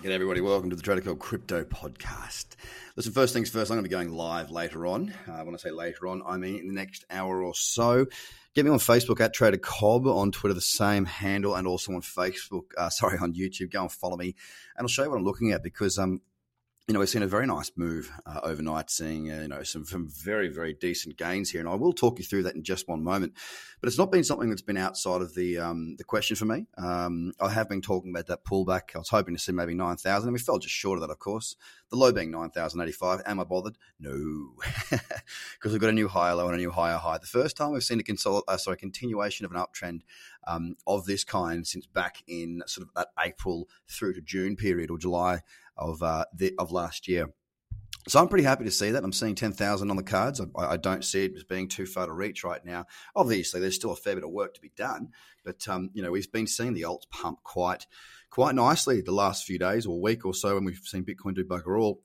G'day, everybody. Welcome to the Trader Cobb Crypto Podcast. Listen, first things first, I'm going to be going live later on. Uh, when I say later on, I mean in the next hour or so. Get me on Facebook at Trader Cobb, on Twitter, the same handle, and also on Facebook, uh, sorry, on YouTube. Go and follow me, and I'll show you what I'm looking at because um, you know, we've seen a very nice move uh, overnight, seeing, uh, you know, some, some very, very decent gains here. And I will talk you through that in just one moment. But it's not been something that's been outside of the um, the question for me. Um, I have been talking about that pullback. I was hoping to see maybe 9,000, and we fell just short of that, of course. The low being 9,085. Am I bothered? No. Because we've got a new higher low and a new higher high. The first time we've seen a consol- uh, sorry, continuation of an uptrend um, of this kind since back in sort of that April through to June period or July of uh, the, of last year. So I'm pretty happy to see that. I'm seeing 10,000 on the cards. I, I, don't see it as being too far to reach right now. Obviously, there's still a fair bit of work to be done, but um, you know we've been seeing the alts pump quite quite nicely the last few days or week or so, and we've seen Bitcoin do bugger all.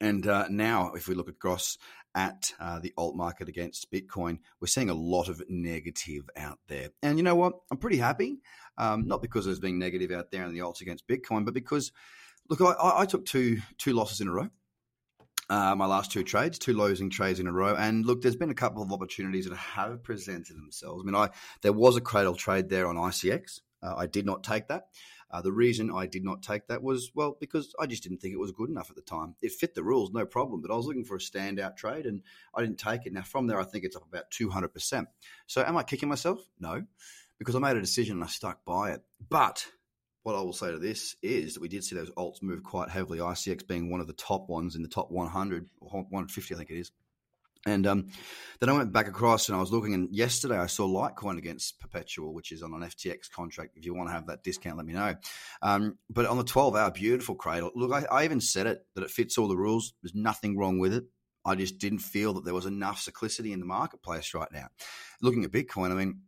And uh, now, if we look across at uh, the alt market against Bitcoin, we're seeing a lot of negative out there. And you know what? I'm pretty happy. Um, not because there's been negative out there in the alts against Bitcoin, but because Look, I, I took two two losses in a row. Uh, my last two trades, two losing trades in a row, and look, there's been a couple of opportunities that have presented themselves. I mean, I there was a cradle trade there on ICX. Uh, I did not take that. Uh, the reason I did not take that was, well, because I just didn't think it was good enough at the time. It fit the rules, no problem, but I was looking for a standout trade and I didn't take it. Now, from there, I think it's up about 200%. So, am I kicking myself? No, because I made a decision and I stuck by it. But what I will say to this is that we did see those alts move quite heavily. ICX being one of the top ones in the top 100, 150, I think it is. And um, then I went back across and I was looking, and yesterday I saw Litecoin against Perpetual, which is on an FTX contract. If you want to have that discount, let me know. Um, but on the 12 hour, beautiful cradle. Look, I, I even said it that it fits all the rules. There's nothing wrong with it. I just didn't feel that there was enough cyclicity in the marketplace right now. Looking at Bitcoin, I mean,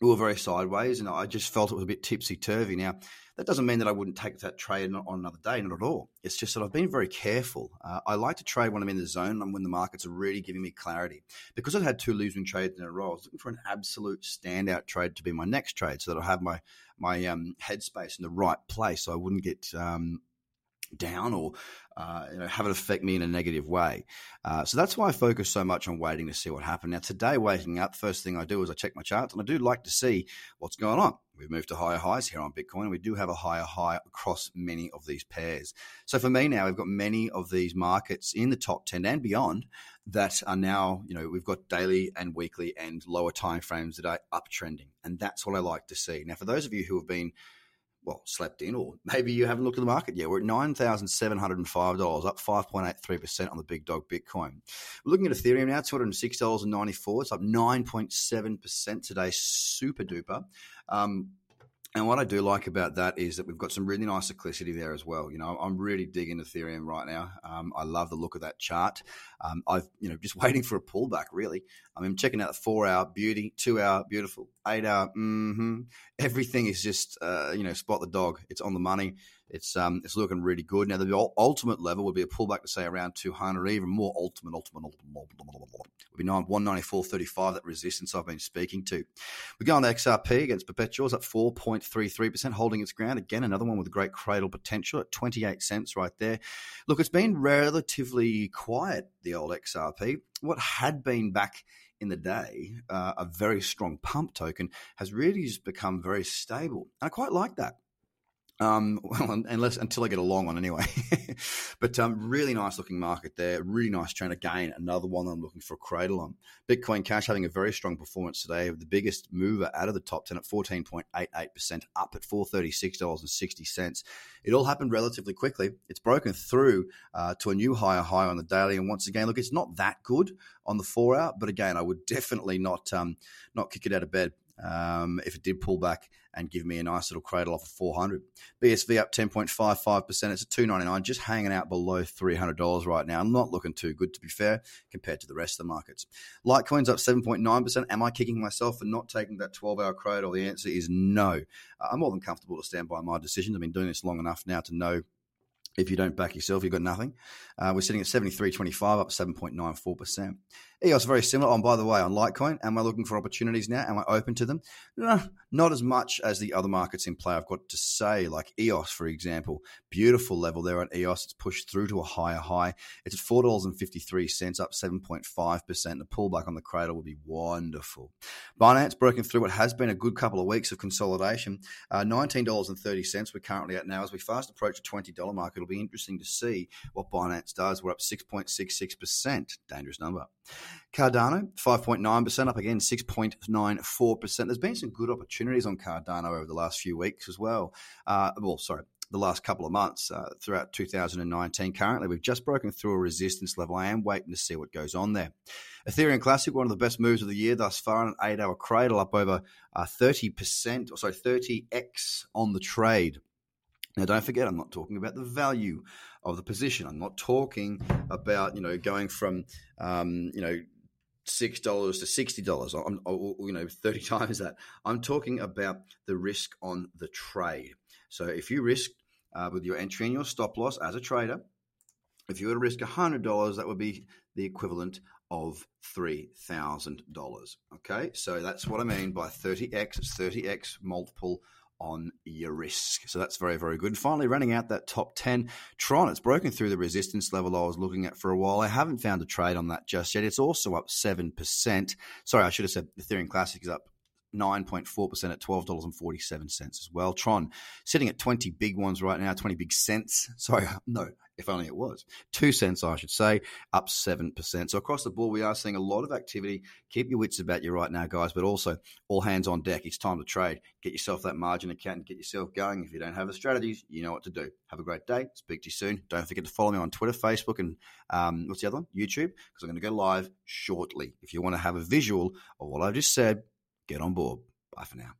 we were very sideways, and I just felt it was a bit tipsy turvy. Now, that doesn't mean that I wouldn't take that trade on another day, not at all. It's just that I've been very careful. Uh, I like to trade when I'm in the zone and when the markets are really giving me clarity. Because I've had two losing trades in a row, I was looking for an absolute standout trade to be my next trade so that I have my my um, headspace in the right place so I wouldn't get um, down or uh, you know, have it affect me in a negative way. Uh, so that's why I focus so much on waiting to see what happened. Now, today, waking up, first thing I do is I check my charts, and I do like to see what's going on. We've moved to higher highs here on Bitcoin, we do have a higher high across many of these pairs. So for me now, we've got many of these markets in the top 10 and beyond that are now, you know, we've got daily and weekly and lower time frames that are uptrending. And that's what I like to see. Now, for those of you who have been well, slept in, or maybe you haven't looked at the market yet. We're at $9,705, up 5.83% on the big dog Bitcoin. We're looking at Ethereum now, $206.94. It's up 9.7% today, super duper. Um, and what I do like about that is that we've got some really nice cyclicity there as well. You know, I'm really digging Ethereum right now. Um, I love the look of that chart. Um, I've, you know, just waiting for a pullback, really. I mean, I'm checking out the four hour beauty, two hour beautiful, eight hour, mm-hmm. Everything is just, uh, you know, spot the dog. It's on the money. It's, um, it's looking really good. Now, the ultimate level would be a pullback to say around 200, even more ultimate, ultimate, ultimate, ultimate, would be 194.35, that resistance I've been speaking to. We go on to XRP against Perpetuals at 4. 0.33%, holding its ground. Again, another one with great cradle potential at 28 cents right there. Look, it's been relatively quiet, the old XRP. What had been back in the day, uh, a very strong pump token, has really just become very stable. And I quite like that. Um, well, unless until I get a long one anyway. but um, really nice looking market there. Really nice trend again. Another one I'm looking for a cradle on. Bitcoin Cash having a very strong performance today. The biggest mover out of the top ten at 14.88%, up at $436.60. It all happened relatively quickly. It's broken through uh, to a new higher high on the daily. And once again, look, it's not that good on the four hour, but again, I would definitely not um, not kick it out of bed um, if it did pull back and give me a nice little cradle off of 400. BSV up 10.55%. It's a 299, just hanging out below $300 right now. Not looking too good, to be fair, compared to the rest of the markets. Litecoin's up 7.9%. Am I kicking myself for not taking that 12 hour cradle? The answer is no. I'm more than comfortable to stand by my decisions. I've been doing this long enough now to know if you don't back yourself, you've got nothing. Uh, we're sitting at 73.25, up 7.94%. EOS very similar. On oh, by the way, on Litecoin, am I looking for opportunities now? Am I open to them? No, not as much as the other markets in play. I've got to say, like EOS, for example, beautiful level there on EOS. It's pushed through to a higher high. It's at four dollars and fifty three cents, up seven point five percent. The pullback on the cradle would be wonderful. Binance broken through what has been a good couple of weeks of consolidation. Uh, Nineteen dollars and thirty cents. We're currently at now. As we fast approach the twenty dollar mark, it'll be interesting to see what Binance does. We're up six point six six percent. Dangerous number. Cardano, 5.9%, up again 6.94%. There's been some good opportunities on Cardano over the last few weeks as well. Uh, well, sorry, the last couple of months uh, throughout 2019. Currently, we've just broken through a resistance level. I am waiting to see what goes on there. Ethereum Classic, one of the best moves of the year thus far, an eight hour cradle up over uh, 30%, or sorry, 30x on the trade. Now, don't forget, I'm not talking about the value of the position. I'm not talking about you know going from um, you know six dollars to sixty dollars. I'm you know thirty times that. I'm talking about the risk on the trade. So if you risk uh, with your entry and your stop loss as a trader, if you were to risk hundred dollars, that would be the equivalent of three thousand dollars. Okay, so that's what I mean by thirty x. It's thirty x multiple on your risk. So that's very, very good. Finally, running out that top 10. Tron, it's broken through the resistance level I was looking at for a while. I haven't found a trade on that just yet. It's also up 7%. Sorry, I should have said Ethereum Classic is up 9.4% at $12.47 as well. Tron sitting at 20 big ones right now, 20 big cents. Sorry, no, if only it was. Two cents, I should say, up 7%. So across the board, we are seeing a lot of activity. Keep your wits about you right now, guys, but also all hands on deck. It's time to trade. Get yourself that margin account and get yourself going. If you don't have the strategies, you know what to do. Have a great day. Speak to you soon. Don't forget to follow me on Twitter, Facebook, and um, what's the other one? YouTube, because I'm going to go live shortly. If you want to have a visual of what I've just said, get on board. Bye for now.